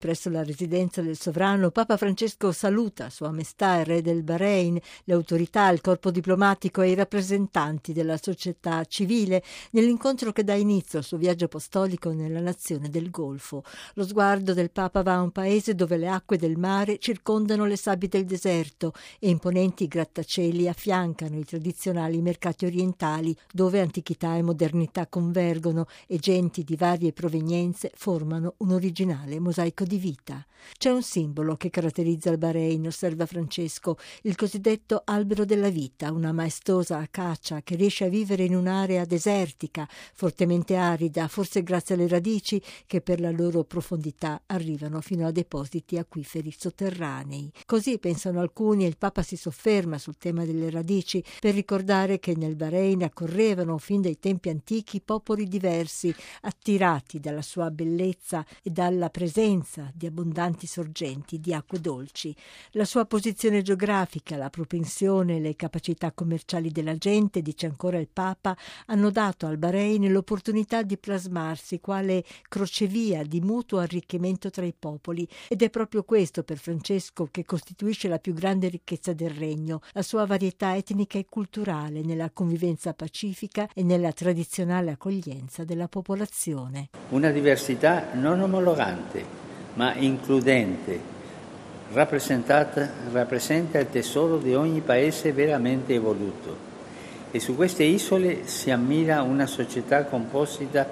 Presso la residenza del sovrano, Papa Francesco saluta Sua Maestà il Re del Bahrain, le autorità, il corpo diplomatico e i rappresentanti della società civile nell'incontro che dà inizio al suo viaggio apostolico nella nazione del Golfo. Lo sguardo del Papa va a un paese dove le acque del mare circondano le sabbie del deserto e imponenti grattacieli affiancano i tradizionali mercati orientali dove antichità e modernità convergono e genti di varie provenienze formano un originale mosaico di vita. C'è un simbolo che caratterizza il Bahrain, osserva Francesco, il cosiddetto albero della vita, una maestosa acacia che riesce a vivere in un'area desertica, fortemente arida, forse grazie alle radici che per la loro profondità arrivano fino a depositi acquiferi sotterranei. Così pensano alcuni e il Papa si sofferma sul tema delle radici per ricordare che nel Bahrain accorrevano fin dai tempi antichi popoli diversi, attirati dalla sua bellezza e dalla presenza ricchezza di abbondanti sorgenti di acque dolci. La sua posizione geografica, la propensione le capacità commerciali della gente, dice ancora il Papa, hanno dato al Bahrain l'opportunità di plasmarsi quale crocevia di mutuo arricchimento tra i popoli ed è proprio questo per Francesco che costituisce la più grande ricchezza del regno, la sua varietà etnica e culturale nella convivenza pacifica e nella tradizionale accoglienza della popolazione. Una diversità non omologante ma includente, rappresenta il tesoro di ogni paese veramente evoluto. E su queste isole si ammira una società composita,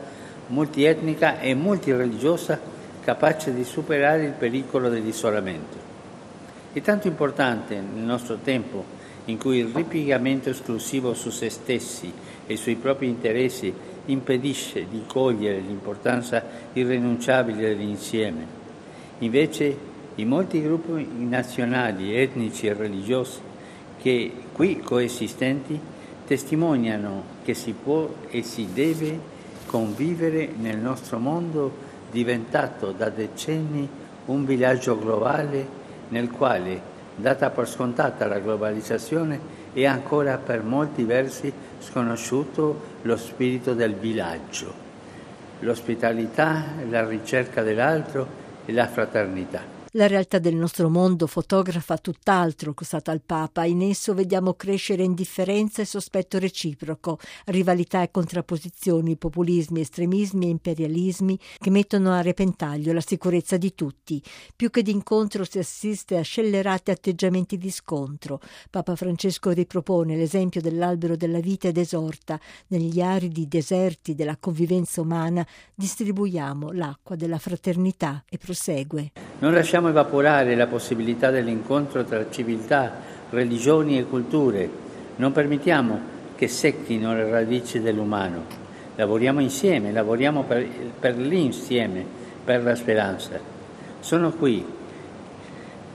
multietnica e multireligiosa capace di superare il pericolo dell'isolamento. È tanto importante nel nostro tempo in cui il ripiegamento esclusivo su se stessi e sui propri interessi impedisce di cogliere l'importanza irrinunciabile dell'insieme Invece i molti gruppi nazionali, etnici e religiosi che qui coesistenti testimoniano che si può e si deve convivere nel nostro mondo diventato da decenni un villaggio globale nel quale, data per scontata la globalizzazione, è ancora per molti versi sconosciuto lo spirito del villaggio. L'ospitalità, la ricerca dell'altro la fraternità. La realtà del nostro mondo fotografa tutt'altro, costata al Papa. In esso vediamo crescere indifferenza e sospetto reciproco, rivalità e contrapposizioni, populismi, estremismi e imperialismi che mettono a repentaglio la sicurezza di tutti. Più che d'incontro si assiste a scellerati atteggiamenti di scontro. Papa Francesco ripropone l'esempio dell'albero della vita ed esorta, negli aridi deserti della convivenza umana, distribuiamo l'acqua della fraternità e prosegue. Non lasciamo lasciamo evaporare la possibilità dell'incontro tra civiltà, religioni e culture. Non permettiamo che secchino le radici dell'umano. Lavoriamo insieme, lavoriamo per, per l'insieme, per la speranza. Sono qui,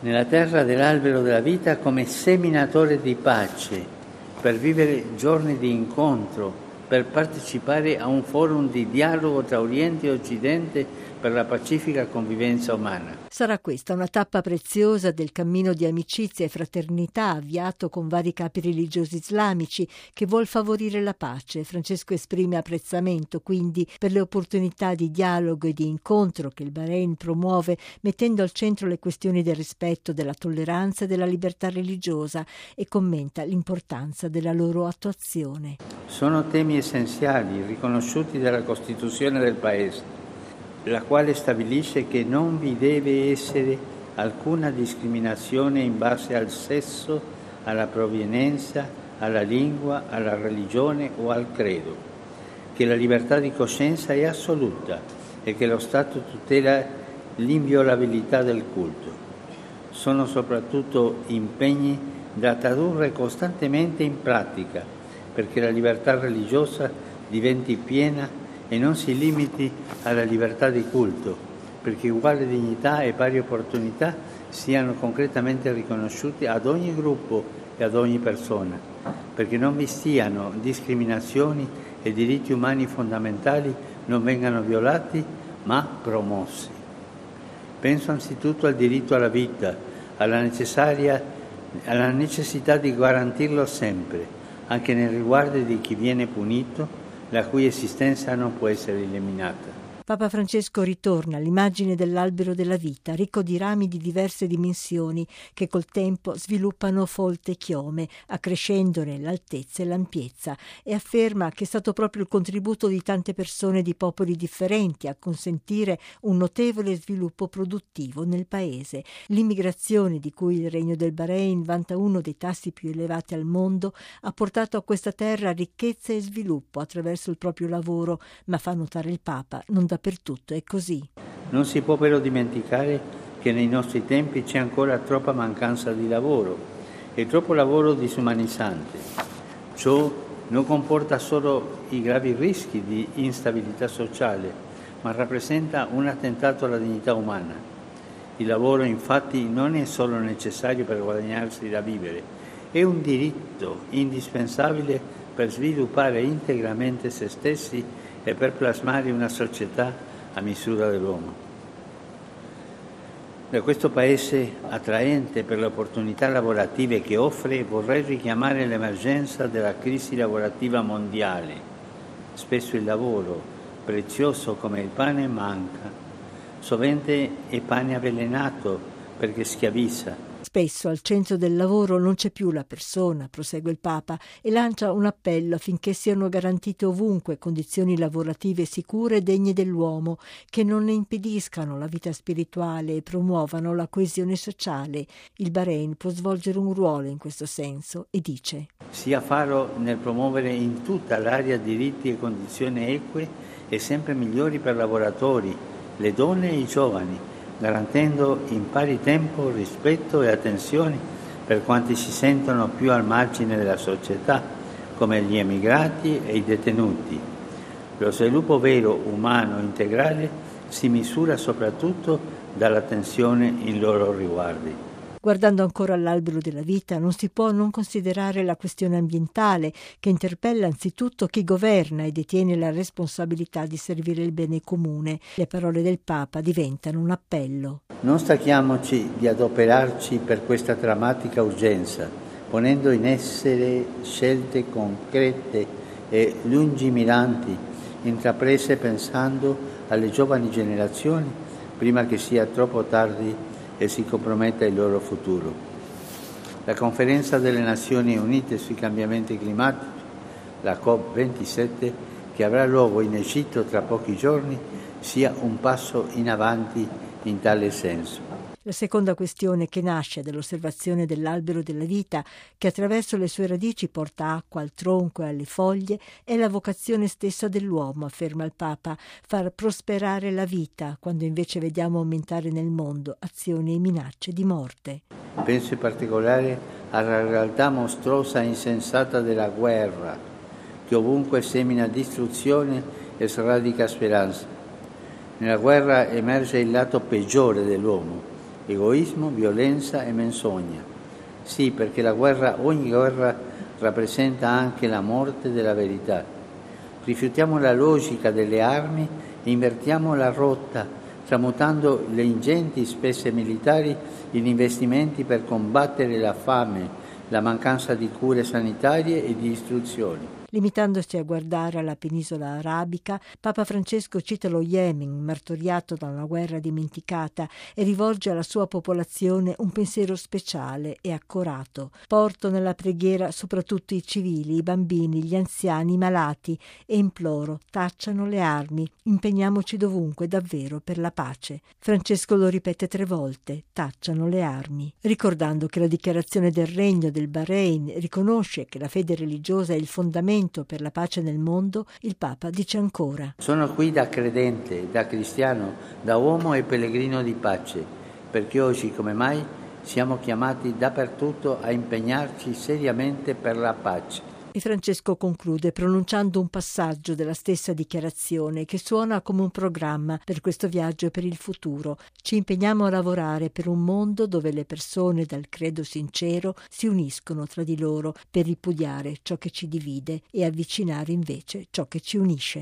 nella terra dell'albero della vita, come seminatore di pace, per vivere giorni di incontro, per partecipare a un forum di dialogo tra Oriente e Occidente per la pacifica convivenza umana. Sarà questa una tappa preziosa del cammino di amicizia e fraternità avviato con vari capi religiosi islamici che vuol favorire la pace. Francesco esprime apprezzamento quindi per le opportunità di dialogo e di incontro che il Bahrain promuove mettendo al centro le questioni del rispetto, della tolleranza e della libertà religiosa e commenta l'importanza della loro attuazione. Sono temi essenziali riconosciuti dalla Costituzione del Paese la quale stabilisce che non vi deve essere alcuna discriminazione in base al sesso, alla provenienza, alla lingua, alla religione o al credo, che la libertà di coscienza è assoluta e che lo Stato tutela l'inviolabilità del culto. Sono soprattutto impegni da tradurre costantemente in pratica perché la libertà religiosa diventi piena e non si limiti alla libertà di culto, perché uguale dignità e pari opportunità siano concretamente riconosciuti ad ogni gruppo e ad ogni persona, perché non vi stiano discriminazioni e diritti umani fondamentali non vengano violati ma promossi. Penso anzitutto al diritto alla vita, alla, alla necessità di garantirlo sempre, anche nei riguardi di chi viene punito la cui esistenza non può essere eliminata. Papa Francesco ritorna all'immagine dell'albero della vita, ricco di rami di diverse dimensioni che col tempo sviluppano folte chiome, accrescendone l'altezza e l'ampiezza, e afferma che è stato proprio il contributo di tante persone di popoli differenti a consentire un notevole sviluppo produttivo nel paese. L'immigrazione di cui il Regno del Bahrain vanta uno dei tassi più elevati al mondo ha portato a questa terra ricchezza e sviluppo attraverso il proprio lavoro, ma fa notare il Papa, non dappertutto è così. Non si può però dimenticare che nei nostri tempi c'è ancora troppa mancanza di lavoro e troppo lavoro disumanizzante. Ciò non comporta solo i gravi rischi di instabilità sociale, ma rappresenta un attentato alla dignità umana. Il lavoro infatti non è solo necessario per guadagnarsi da vivere, è un diritto indispensabile per sviluppare integramente se stessi e per plasmare una società a misura dell'uomo. Da questo paese attraente per le opportunità lavorative che offre vorrei richiamare l'emergenza della crisi lavorativa mondiale. Spesso il lavoro, prezioso come il pane, manca Sovente è pane avvelenato perché schiavizza. Spesso al centro del lavoro non c'è più la persona, prosegue il Papa, e lancia un appello affinché siano garantite ovunque condizioni lavorative sicure e degne dell'uomo, che non ne impediscano la vita spirituale e promuovano la coesione sociale. Il Bahrain può svolgere un ruolo in questo senso e dice: Sia faro nel promuovere in tutta l'area diritti e condizioni eque e sempre migliori per lavoratori le donne e i giovani, garantendo in pari tempo rispetto e attenzione per quanti si sentono più al margine della società, come gli emigrati e i detenuti. Lo sviluppo vero, umano, integrale si misura soprattutto dall'attenzione in loro riguardi. Guardando ancora all'albero della vita non si può non considerare la questione ambientale che interpella anzitutto chi governa e detiene la responsabilità di servire il bene comune. Le parole del Papa diventano un appello. Non stacchiamoci di adoperarci per questa drammatica urgenza, ponendo in essere scelte concrete e lungimiranti, intraprese pensando alle giovani generazioni prima che sia troppo tardi e si comprometta il loro futuro. La conferenza delle Nazioni Unite sui cambiamenti climatici, la COP27, che avrà luogo in Egitto tra pochi giorni, sia un passo in avanti in tale senso. La seconda questione che nasce dall'osservazione dell'albero della vita, che attraverso le sue radici porta acqua al tronco e alle foglie, è la vocazione stessa dell'uomo, afferma il Papa, far prosperare la vita, quando invece vediamo aumentare nel mondo azioni e minacce di morte. Penso in particolare alla realtà mostruosa e insensata della guerra, che ovunque semina distruzione e sradica speranza. Nella guerra emerge il lato peggiore dell'uomo, egoismo, violenza e menzogna. Sì, perché la guerra, ogni guerra rappresenta anche la morte della verità. Rifiutiamo la logica delle armi e invertiamo la rotta, tramutando le ingenti spese militari in investimenti per combattere la fame, la mancanza di cure sanitarie e di istruzione. Limitandosi a guardare alla penisola arabica, Papa Francesco cita lo Yemen, martoriato da una guerra dimenticata, e rivolge alla sua popolazione un pensiero speciale e accorato. Porto nella preghiera soprattutto i civili, i bambini, gli anziani, i malati e imploro, tacciano le armi, impegniamoci dovunque davvero per la pace. Francesco lo ripete tre volte, tacciano le armi, ricordando che la dichiarazione del regno del Bahrain riconosce che la fede religiosa è il fondamento movimento per la pace nel mondo, il Papa dice ancora. Sono qui da credente, da cristiano, da uomo e pellegrino di pace, perché oggi come mai siamo chiamati dappertutto a impegnarci seriamente per la pace e Francesco conclude pronunciando un passaggio della stessa dichiarazione che suona come un programma per questo viaggio e per il futuro. Ci impegniamo a lavorare per un mondo dove le persone dal credo sincero si uniscono tra di loro per ripudiare ciò che ci divide e avvicinare invece ciò che ci unisce.